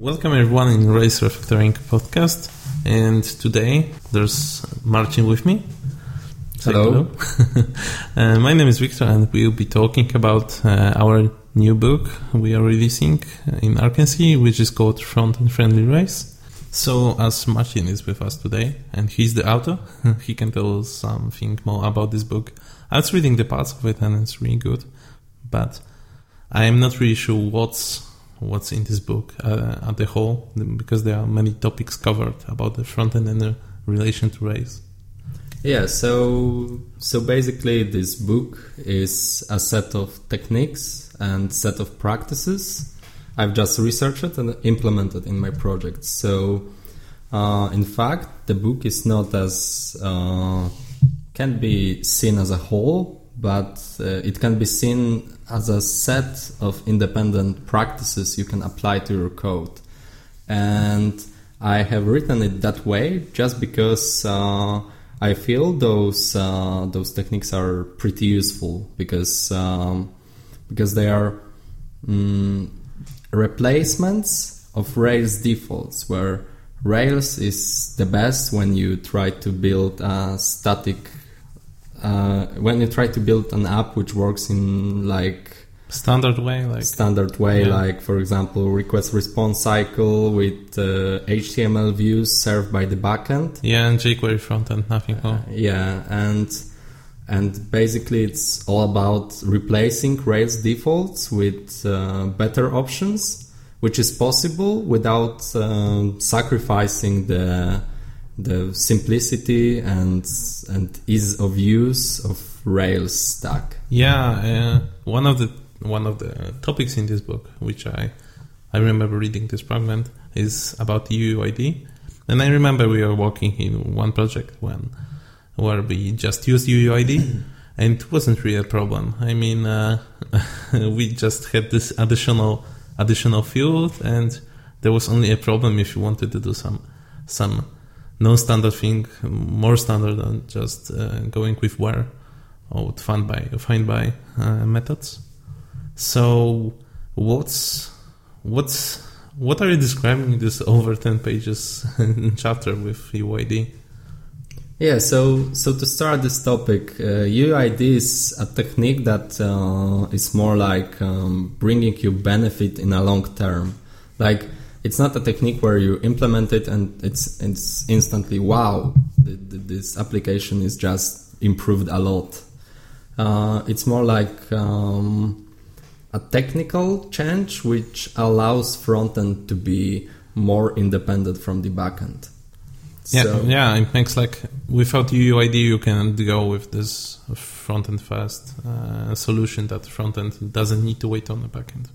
Welcome everyone in Rails Refactoring podcast. And today there's Marcin with me. Say hello. hello. uh, my name is Victor, and we'll be talking about uh, our new book we are releasing in Arkency, which is called Frontend-Friendly Rails. So, as Marcin is with us today, and he's the author, he can tell us something more about this book. I was reading the parts of it, and it's really good, but I am not really sure what's what's in this book uh, at the whole, because there are many topics covered about the front end and the relation to Rails. Yeah, so so basically, this book is a set of techniques and set of practices I've just researched and implemented in my project. So, uh, in fact, the book is not as uh, can be seen as a whole, but uh, it can be seen as a set of independent practices you can apply to your code. And I have written it that way just because uh, I feel those uh, those techniques are pretty useful because um, because they are um, replacements of Rails defaults where Rails is the best when you try to build a static uh, when you try to build an app which works in like standard way like standard way yeah. like for example request response cycle with uh, html views served by the backend yeah and jquery frontend nothing more uh, yeah and and basically it's all about replacing rails defaults with uh, better options which is possible without um, sacrificing the the simplicity and and ease of use of Rails stack. Yeah, uh, one of the one of the topics in this book, which I I remember reading this fragment, is about UUID, and I remember we were working in one project when where we just used UUID. and it wasn't really a problem. I mean, uh, we just had this additional additional field, and there was only a problem if you wanted to do some some non-standard thing, more standard than just uh, going with where or find by find by uh, methods. So, what's what's what are you describing this over ten pages chapter with UID? Yeah, so so to start this topic, uh, UID is a technique that uh, is more like um, bringing you benefit in a long term. Like it's not a technique where you implement it and it's it's instantly wow the, the, this application is just improved a lot uh, it's more like um, a technical change which allows frontend to be more independent from the backend yeah, so, yeah, it makes like without UUID you can go with this front end fast uh, solution that front end doesn't need to wait on the backend.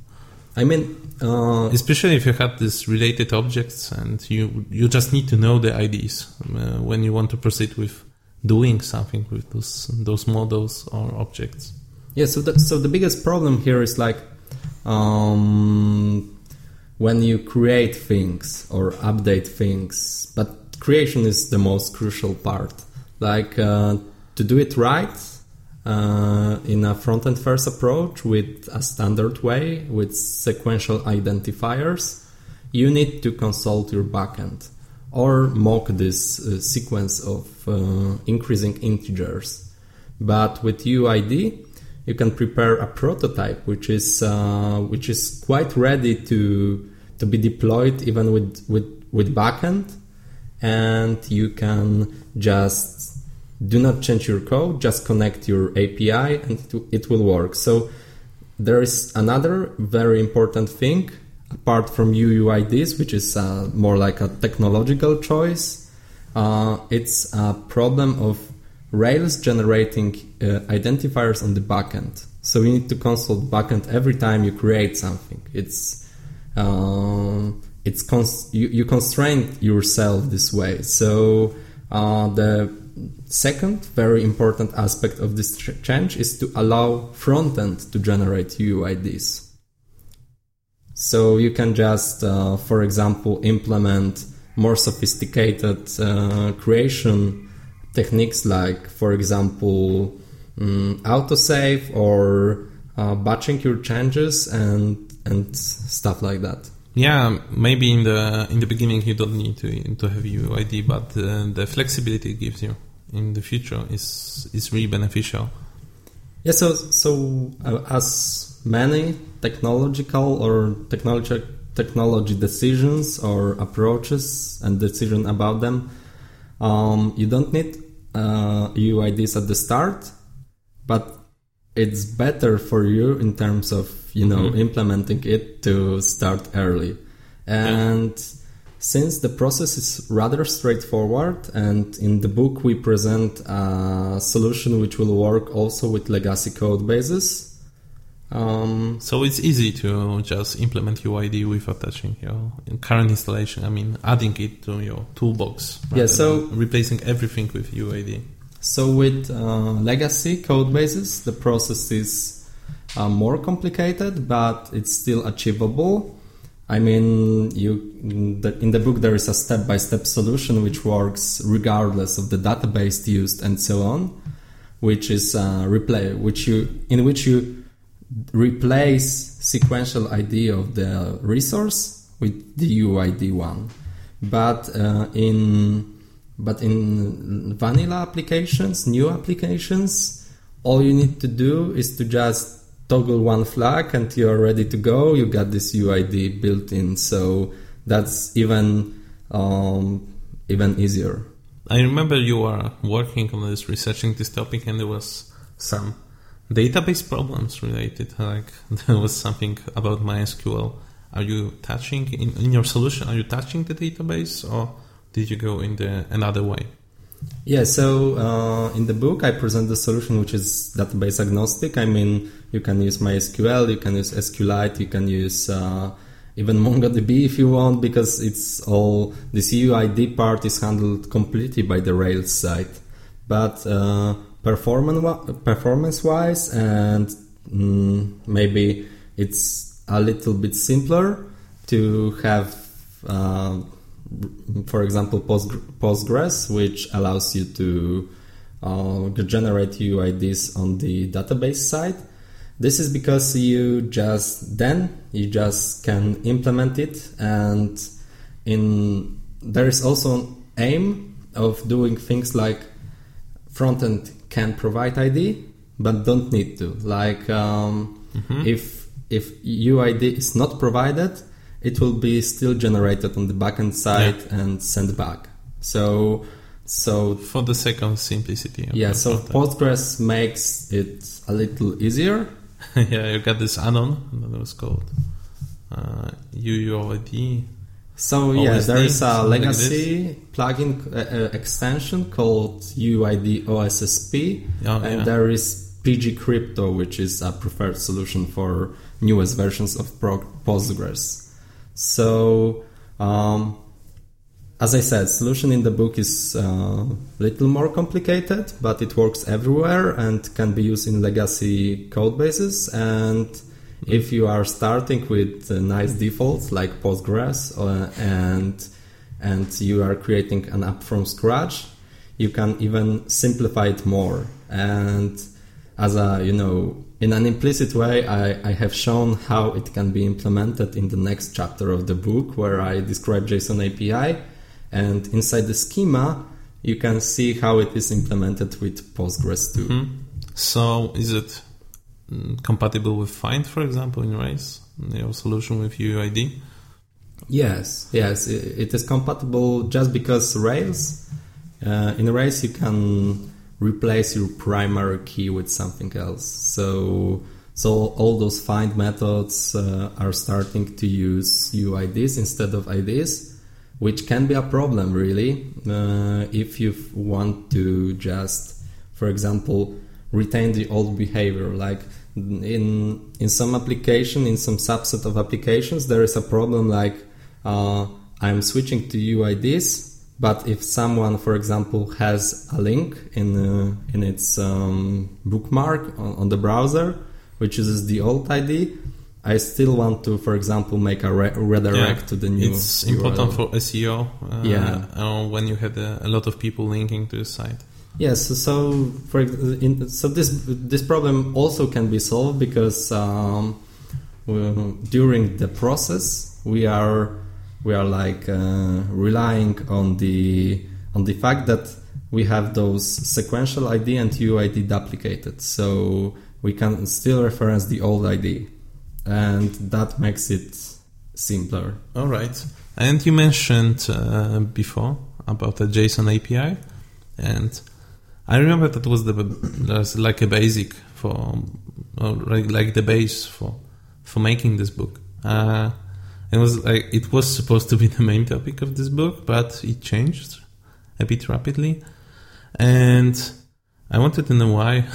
I mean, uh, especially if you have these related objects and you you just need to know the IDs uh, when you want to proceed with doing something with those those models or objects. Yeah. So the, so the biggest problem here is like um, when you create things or update things, but creation is the most crucial part. Like uh, to do it right, uh, in a front end first approach with a standard way with sequential identifiers, you need to consult your backend or mock this uh, sequence of uh, increasing integers. But with UID, you can prepare a prototype which is uh, which is quite ready to to be deployed even with with with backend, and you can just do not change your code, just connect your API and it will work. So there is another very important thing apart from UUIDs, which is uh, more like a technological choice. Uh, it's a problem of Rails generating uh, identifiers on the backend. So you need to consult backend every time you create something. It's um, it's cons- you, you constrain yourself this way. So uh, the second very important aspect of this change is to allow frontend to generate UIDs. So you can just, uh, for example, implement more sophisticated uh, creation techniques like, for example, um, autosave or uh, batching your changes and and stuff like that. Yeah, maybe in the in the beginning you don't need to to have UID, but uh, the flexibility it gives you in the future is is really beneficial. Yeah, so so uh, as many technological or technology technology decisions or approaches and decision about them, um, you don't need uh, UIDs at the start, but it's better for you in terms of you know mm-hmm. implementing it to start early and yeah. Since the process is rather straightforward and in the book we present a solution which will work also with legacy code bases um, so it's easy to just implement UID with attaching your current installation. I mean, adding it to your toolbox. Yeah. So replacing everything with UID. So with uh, legacy code bases, the process is uh, more complicated, but it's still achievable. I mean, you in the, in the book there is a step-by-step solution which works regardless of the database used and so on, which is uh, replay, which you in which you replace sequential ID of the resource with the UID one. But uh, in but in vanilla applications, new applications, all you need to do is to just toggle one flag and you're ready to go. You got this UID built in, so that's even um, even easier. I remember you were working on this, researching this topic, and there was some database problems related. Like there was something about MySQL. Are you touching in, in your solution? Are you touching the database or did you go in the another way? Yeah, so uh, in the book I present the solution which is database agnostic. I mean, you can use MySQL, you can use SQLite, you can use uh, even MongoDB if you want, because it's all the UUID part is handled completely by the Rails side. But uh, performance wise, and mm, maybe it's a little bit simpler to have uh, for example, Postgres, which allows you to uh, generate UIDs on the database side. This is because you just then you just can implement it, and in there is also an aim of doing things like frontend can provide ID, but don't need to. Like um, mm-hmm. if if UID is not provided, it will be still generated on the backend side yeah. and sent back. So, so for the sake of simplicity. Yeah. So Postgres makes it a little easier. yeah, you got this add-on that was called uh, UUID. So yeah, there is a legacy like plugin uh, uh, extension called UID OSSP, oh, and yeah. there is PG Crypto, which is a preferred solution for newest versions of Postgres. So, um, as I said, solution in the book is a uh, little more complicated, but it works everywhere and can be used in legacy code bases. And if you are starting with nice defaults like Postgres uh, and and you are creating an app from scratch, you can even simplify it more. And as a you know in an implicit way, I, I, have shown how it can be implemented in the next chapter of the book, where I describe JSON API. And inside the schema, you can see how it is implemented with Postgres too. Mm-hmm. So, is it mm, compatible with Find, for example, in Rails? Your solution with UUID? Yes, yes, it is compatible just because Rails. Uh, in Rails, you can replace your primary key with something else. So so all those find methods uh, are starting to use UIDs instead of IDs, which can be a problem really uh, if you want to just, for example, retain the old behavior. Like in in some application, in some subset of applications, there is a problem like uh, I'm switching to UIDs but if someone, for example, has a link in uh, in its um, bookmark on, on, the browser, which uses the old ID, I still want to, for example, make a re- redirect yeah, to the new. It's URL. important for SEO. Uh, yeah, uh, when you have a, a, lot of people linking to the site. Yes, so for in, so this this problem also can be solved because um, during the process we are we are like uh, relying on the on the fact that we have those sequential ID and UID duplicated, so we can still reference the old ID, and that makes it simpler. All right. And you mentioned uh, before about the JSON API, and I remember that was the was like a basic for or like, the base for for making this book. Uh, it was like it was supposed to be the main topic of this book, but it changed a bit rapidly, and I wanted to know why.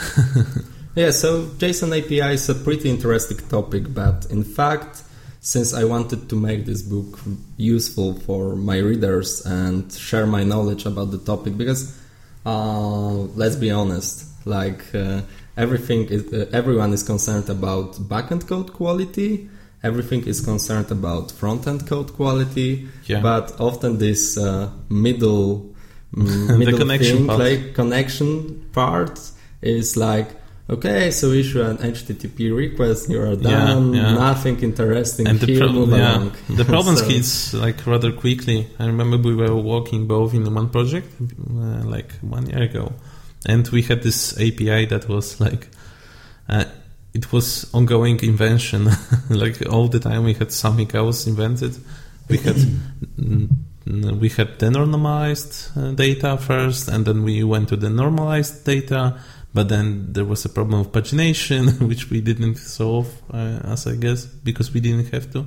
yeah, so JSON API is a pretty interesting topic, but in fact, since I wanted to make this book useful for my readers and share my knowledge about the topic, because uh, let's be honest, like uh, everything is, uh, everyone is concerned about backend code quality everything is concerned about front-end code quality yeah. but often this uh, middle mm, middle connection thing, part. like connection part is like okay so issue an http request you are done yeah, yeah. nothing interesting and here, the, pro- yeah. the problem so. like rather quickly i remember we were working both in one project uh, like one year ago and we had this api that was like uh, it was ongoing invention. like all the time, we had something else invented. We had we had denormalized uh, data first, and then we went to the normalized data. But then there was a problem of pagination, which we didn't solve, uh, as I guess, because we didn't have to.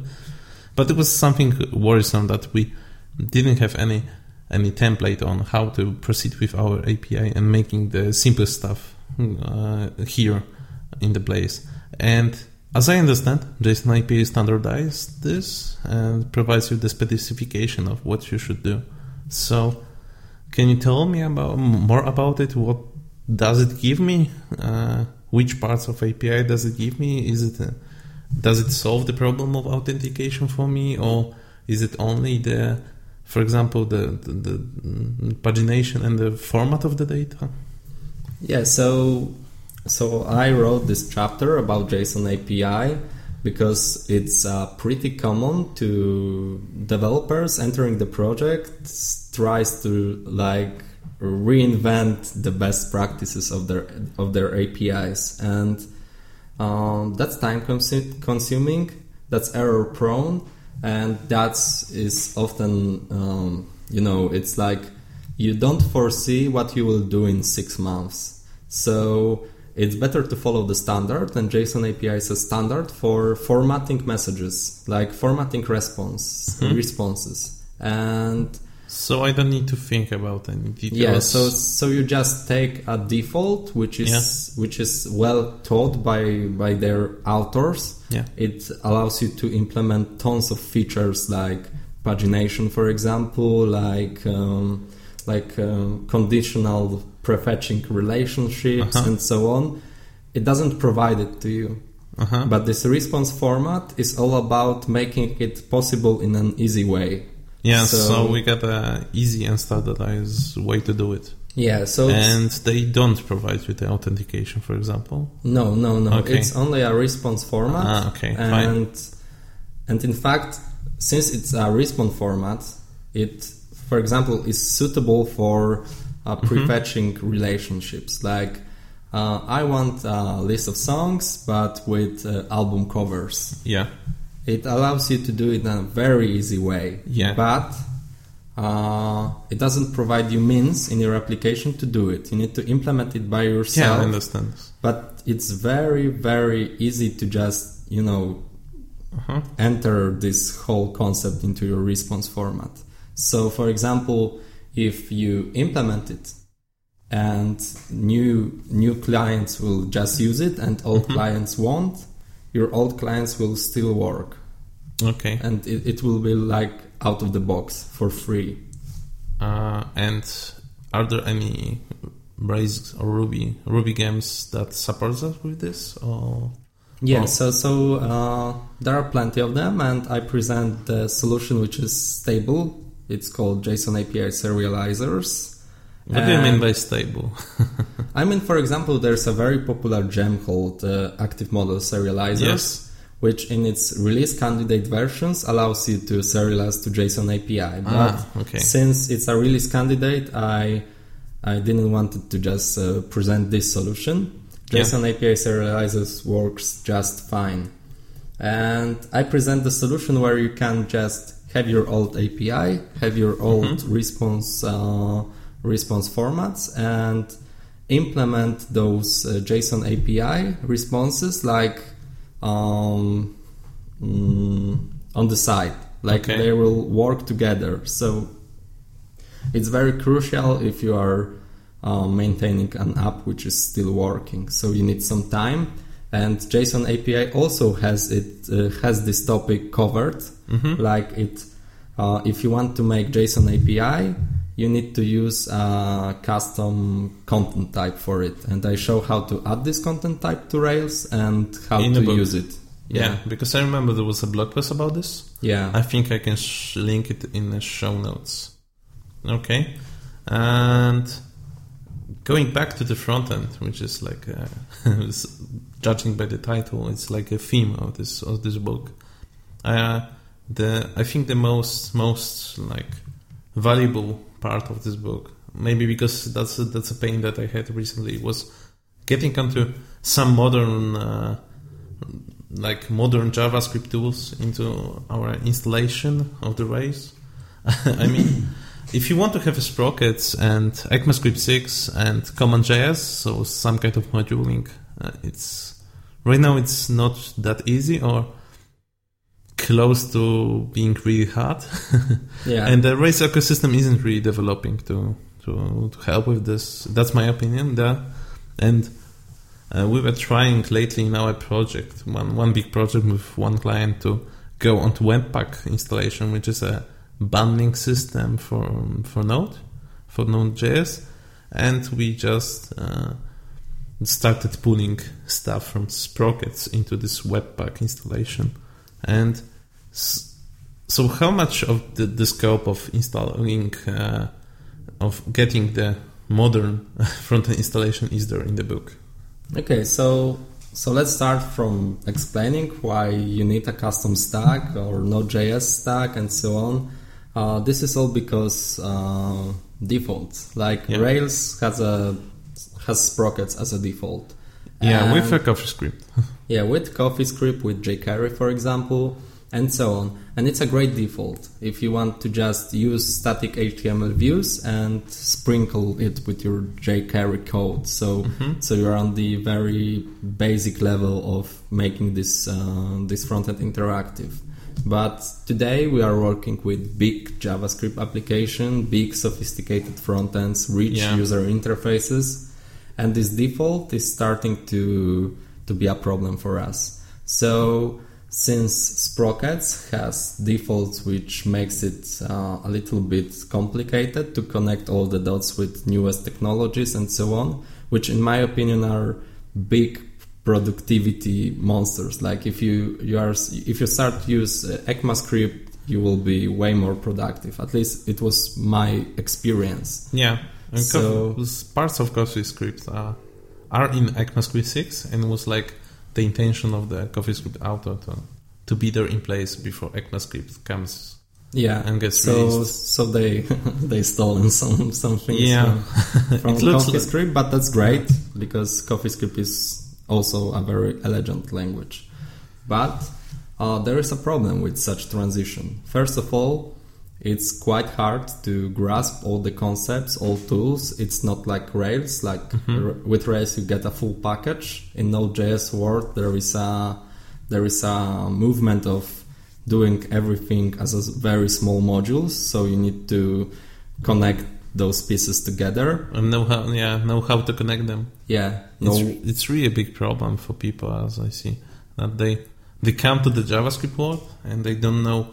But it was something worrisome that we didn't have any any template on how to proceed with our API and making the simple stuff uh, here in the place. And as I understand, JSON API standardized this and provides you the specification of what you should do. So, can you tell me about more about it? What does it give me? Uh, which parts of API does it give me? Is it a, uh, does it solve the problem of authentication for me, or is it only the, for example, the the, the pagination and the format of the data? Yeah. So so I wrote this chapter about JSON API because it's uh, pretty common to developers entering the project tries to like reinvent the best practices of their of their APIs and um, that's time consu- consuming that's error prone and that's is often um, you know it's like you don't foresee what you will do in six months. So it's better to follow the standard, and JSON API is a standard for formatting messages, like formatting response mm-hmm. responses. And so I don't need to think about any details. Yeah, so so you just take a default, which is yeah. which is well taught by by their authors. Yeah, it allows you to implement tons of features like pagination, for example, like um, like um, conditional prefetching relationships uh-huh. and so on. It doesn't provide it to you. Uh-huh. But this response format is all about making it possible in an easy way. Yeah, so, so we got an easy and standardized way to do it. Yeah, so and they don't provide you the authentication, for example. No, no, no. Okay. It's only a response format. Ah, okay, and fine. and in fact, since it's a response format, it, for example, is suitable for uh, mm-hmm. prefetching mm-hmm. relationships. Like, uh, I want a list of songs, but with uh, album covers. Yeah. It allows you to do it in a very easy way. Yeah. But uh, it doesn't provide you means in your application to do it. You need to implement it by yourself. Yeah, I understand. But it's very, very easy to just, you know, uh-huh. enter this whole concept into your response format. So, for example, if you implement it and new new clients will just use it and old mm-hmm. clients won't your old clients will still work. Okay. And it, it will be like out of the box for free. Uh, and are there any Rails or Ruby Ruby gems that supports us with this or? Yeah, so so uh, there are plenty of them, and I present the solution which is stable it's called JSON API serializers. What and do you mean by stable? I mean, for example, there's a very popular gem called uh, Active Model Serializers, yes. which in its release candidate versions allows you to serialize to JSON API. But Ah, okay. since it's a release candidate, I I didn't want to just uh, present this solution. Yeah. JSON API serializers works just fine. And I present the solution where you can just have your old API, have your old response uh, response formats, and implement those uh, JSON API responses like um, mm, on the side, like Okay. they will work together. So it's very crucial if you are uh, maintaining an app which is still working. So you need some time. And JSON API also has it uh, has this topic covered. Like it, uh, if you want to make JSON API, you need to use a custom content type for it. And I show how to add this content type to Rails and how In to use it. Yeah. because I remember there was a blog post about this. yeah. I think I can sh- link it in the show notes. Okay, and going back to the front end, which is like, uh, judging by the title, it's like a theme of this of this book. Uh, the I think the most most like valuable part of this book, maybe because that's a, that's a pain that I had recently, was getting onto some modern. Uh, like modern JavaScript tools into our installation of the Rails. I mean, if you want to have Sprockets and ECMAScript 6 and CommonJS, so some kind of moduling, uh, it's right now it's not that easy or close to being really hard. yeah. And the Rails ecosystem isn't really developing to, to, to help with this. That's my opinion there. And uh, we were trying lately in our project, one, one big project with one client to go onto Webpack installation, which is a bundling system for, for Node, for Node.js. And we just uh, started pulling stuff from Sprockets into this Webpack installation. And so, how much of the, the scope of installing, uh, of getting the modern front-end installation is there in the book? Okay, so so let's start from explaining why you need a custom stack or Node.js stack and so on. Uh, this is all because uh, default, like Yeah. Rails has a has sprockets as a default. Yeah, with And- a CoffeeScript. yeah, with CoffeeScript, with jQuery, for example, and so on. And it's a great default if you want to just use static HTML views and sprinkle it with your jQuery code. So, so you're on the very basic level of making this uh, this frontend interactive. But today we are working with big JavaScript application, big sophisticated frontends, rich Yeah. user interfaces, and this default is starting to to be a problem for us. So since Sprockets has defaults which makes it uh, a little bit complicated to connect all the dots with newest technologies and so on, which in my opinion are big productivity monsters. Like if you you are if you start to use uh, ECMAScript, you will be way more productive. At least it was my experience. Yeah. And So- parts of CoffeeScript are, are in ECMAScript 6 and it was like the intention of the CoffeeScript author to, to be there in place before ECMAScript comes. Yeah, And gets so released. so they they stolen some some things Yeah. from, from looks like- CoffeeScript, but that's great because CoffeeScript is also a very elegant language. But uh, there is a problem with such transition. First of all, it's quite hard to grasp all the concepts, all tools. It's not like Rails. Like Mm-hmm. r- with Rails, you get a full package. In Node.js world, there is a there is a movement of doing everything as a very small modules. So you need to connect those pieces together. And know how, yeah, know how to connect them. Yeah, no, It's, it's really a big problem for people, as I see, that they they come to the JavaScript world and they don't know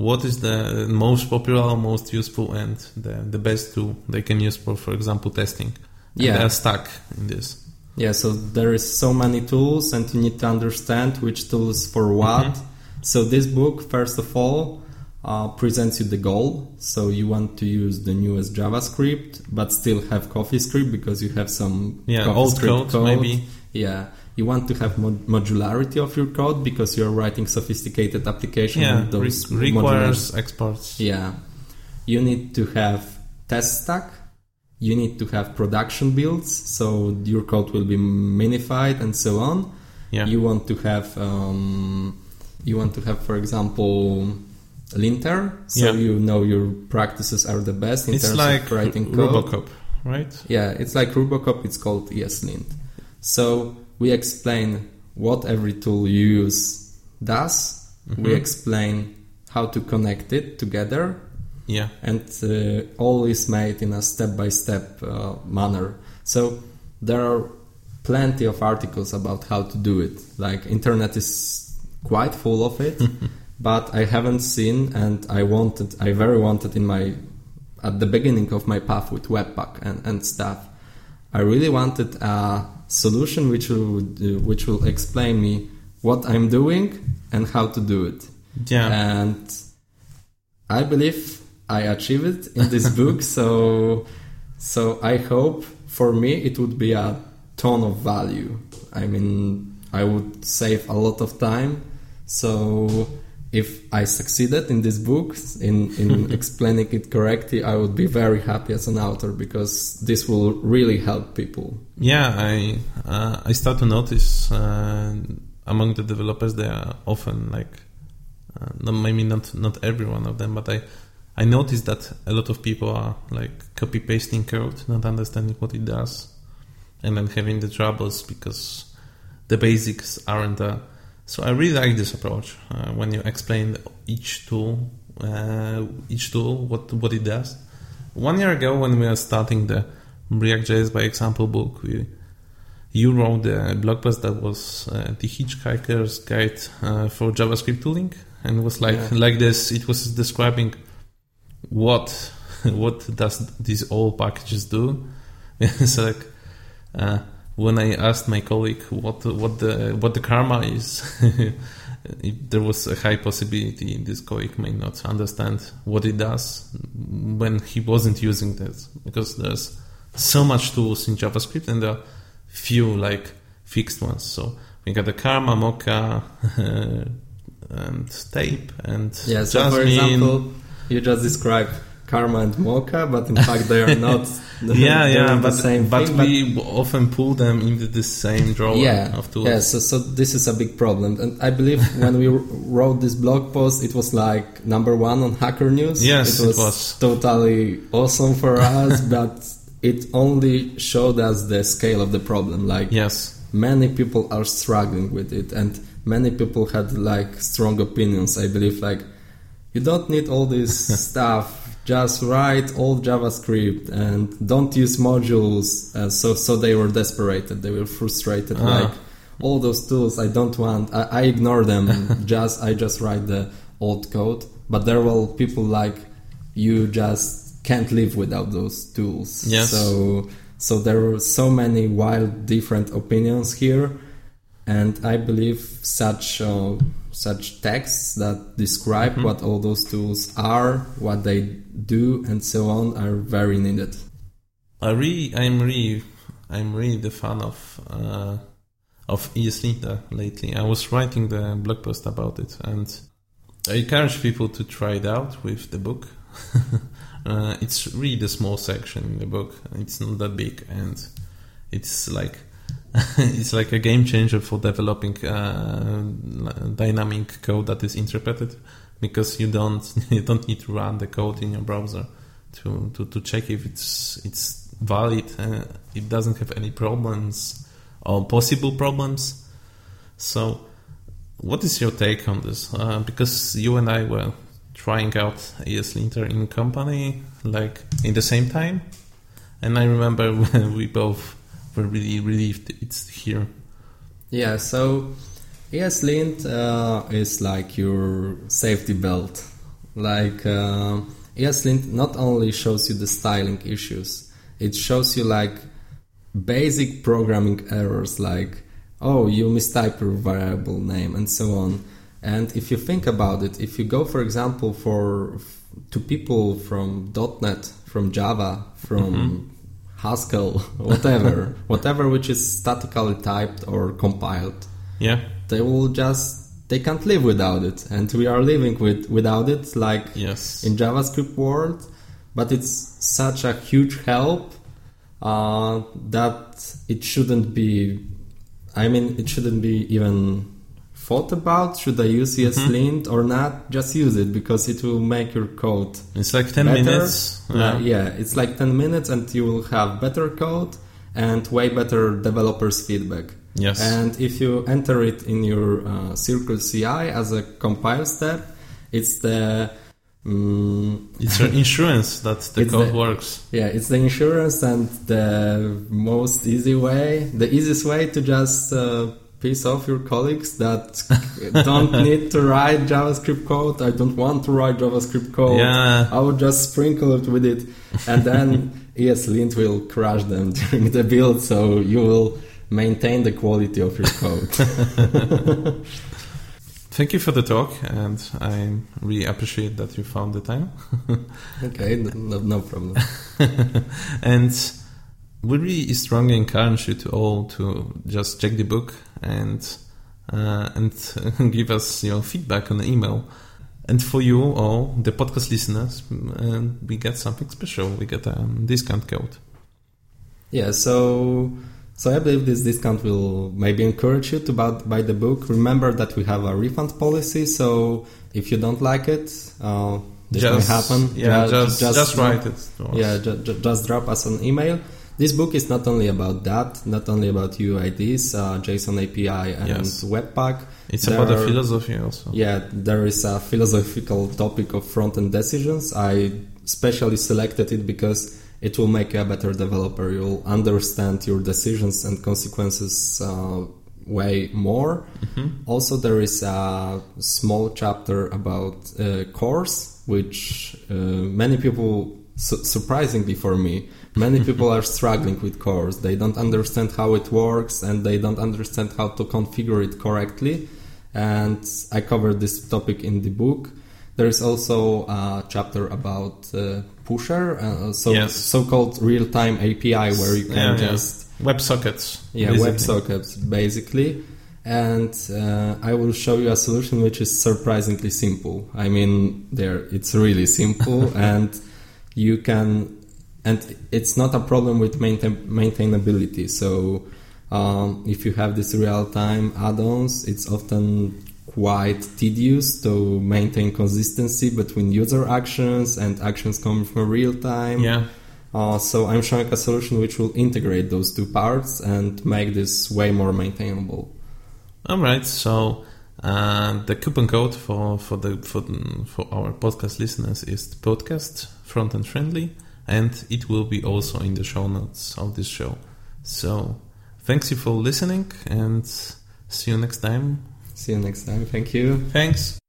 what is the most popular, most useful, and the, the best tool they can use for, for example, testing. And Yeah. they are stuck in this. Yeah, so there is so many tools, and you need to understand which tools for what. So this book, first of all, uh, presents you the goal. So you want to use the newest JavaScript, but still have CoffeeScript because you have some Yeah, old CoffeeScript code, maybe. Yeah, you want to have mod- modularity of your code because you're writing sophisticated application. Yeah, with those re- modular- requires exports. Yeah, you need to have test stack. You need to have production builds, so your code will be minified and so on. Yeah. You want to have, um, you want to have, for example, linter, so Yeah. you know your practices are the best in it's terms like of writing code. RuboCop, right? Yeah, it's like RuboCop, it's called ESLint. So we explain what every tool you use does. We Mhm. explain how to connect it together, Yeah. and uh, all is made in a step-by-step uh, manner. So there are plenty of articles about how to do it. Like internet is quite full of it, but I haven't seen, and I wanted, I very wanted in my at the beginning of my path with Webpack and, and stuff. I really wanted a solution which will uh, which will explain me what I'm doing and how to do it. Yeah. And I believe I achieved it in this book. So, so I hope for me it would be a ton of value. I mean, I would save a lot of time. So, if I succeeded in this book in in explaining it correctly, I would be very happy as an author because this will really help people. Yeah, I uh, I start to notice uh, among the developers they are often like uh, no, maybe not not every one of them, but I I noticed that a lot of people are like copy pasting code, not understanding what it does, and then having the troubles because the basics aren't there. So I really like this approach uh, when you explain each tool, uh, each tool what what it does. One year ago, when we were starting the React.js by example book, we you wrote the blog post that was uh, the Hitchhiker's Guide uh, for JavaScript tooling, and it was like Yeah. like this. It was describing what what does these all packages do. it's like uh, when I asked my colleague what what the what the karma is, there was a high possibility this colleague may not understand what it does when he wasn't using this because there's so much tools in JavaScript and there are few like fixed ones. So we got the Karma, Mocha, and Tape, and Yeah, so for example, you just described Karma and Mocha, but in fact they are not. yeah, yeah, the but same but thing, we often pull them into the same drawer yeah, of tools. yeah. So, so this is a big problem, and I believe when we wrote this blog post, it was like number one on Hacker News. Yes, it it was, was. totally awesome for us, but it only showed us the scale of the problem. Like Yes, many people are struggling with it and many people had like strong opinions i believe like you don't need all this stuff just write all javascript and don't use modules uh, so so they were desperate they were frustrated Ah. like all those tools i don't want i, I ignore them just i just write the old code but there were people like you just can't live without those tools Yes. so so there were so many wild different opinions here, and I believe such uh, such texts that describe Mhm. what all those tools are, what they do, and so on are very needed. I really, I'm really, I'm really the fan of uh, of ESLinter lately. I was writing the blog post about it, and I encourage people to try it out with the book. uh, it's really the small section in the book. It's not that big, and it's like it's like a game changer for developing uh, dynamic code that is interpreted because you don't you don't need to run the code in your browser to, to, to check if it's it's valid. Uh, it doesn't have any problems or possible problems. So, what is your take on this? Uh, because you and I were trying out ESLinter in company, like in the same time, and I remember when we both were really relieved it's here. Yeah, so ESLint uh, is like your safety belt. Like uh, ESLint not only shows you the styling issues, it shows you like basic programming errors like oh you mistype your variable name and so on. And if you think about it, if you go for example for to people from .NET, from Java, from Haskell, whatever, whatever which is statically typed or compiled. Yeah. They will just they can't live without it, and we are living with without it, like Yes. in JavaScript world. But it's such a huge help uh, that it shouldn't be. I mean, it shouldn't be even thought about. Should I use ESLint or not? Just use it because it will make your code It's like 10 better. minutes. Uh, yeah, it's like 10 minutes and you will have better code and way better developers feedback. Yes. And if you enter it in your uh, Circle CI as a compile step, it's the mm It's an insurance that the It's code the- works. yeah, it's the insurance and the most easy way, the easiest way to just uh, piss off your colleagues that don't need to write JavaScript code. I don't want to write JavaScript code. Yeah. I would just sprinkle it with it, and then ESLint will crash them during the build, so you will maintain the quality of your code. Thank you for the talk, and I really appreciate that you found the time. okay, no, no problem. and we really strongly encourage you to all to just check the book and uh, and give us your feedback on the email. And for you all, the podcast listeners, uh, we get something special. We get a discount code. Yeah, so so I believe this discount will maybe encourage you to buy, buy the book. Remember that we have a refund policy, so if you don't like it, uh, this just may happen. Yeah, Ju- just just, drop- write it. Yeah, ju- ju- just drop us an email. This book is not only about that, not only about UIDs, uh, JSON API, and Yes. Webpack. it's There about the philosophy also. Yeah, there is a philosophical topic of front-end decisions. I specially selected it because it will make you a better developer. You'll understand your decisions and consequences uh, way more. Also, there is a small chapter about uh, CORS, which uh, many people, su- surprisingly for me, many people are struggling with CORS. They don't understand how it works and they don't understand how to configure it correctly. And I covered this topic in the book. There is also a chapter about uh, Pusher, uh, so Yes. so-called real-time API, where you can Yeah, yeah. just WebSockets. yeah, basically. WebSockets basically. And uh, I will show you a solution which is surprisingly simple. I mean, there it's really simple, and you can, and it's not a problem with maintain, maintainability. So um, if you have these real-time add-ons, it's often quite tedious to maintain consistency between user actions and actions coming from real time. Yeah. Uh, so I'm showing a solution which will integrate those two parts and make this way more maintainable. All right. So uh, the coupon code for for the for, for our podcast listeners is podcast front and friendly, and it will be also in the show notes of this show. So thanks you for listening, and see you next time. See you next time. Thank you. Thanks.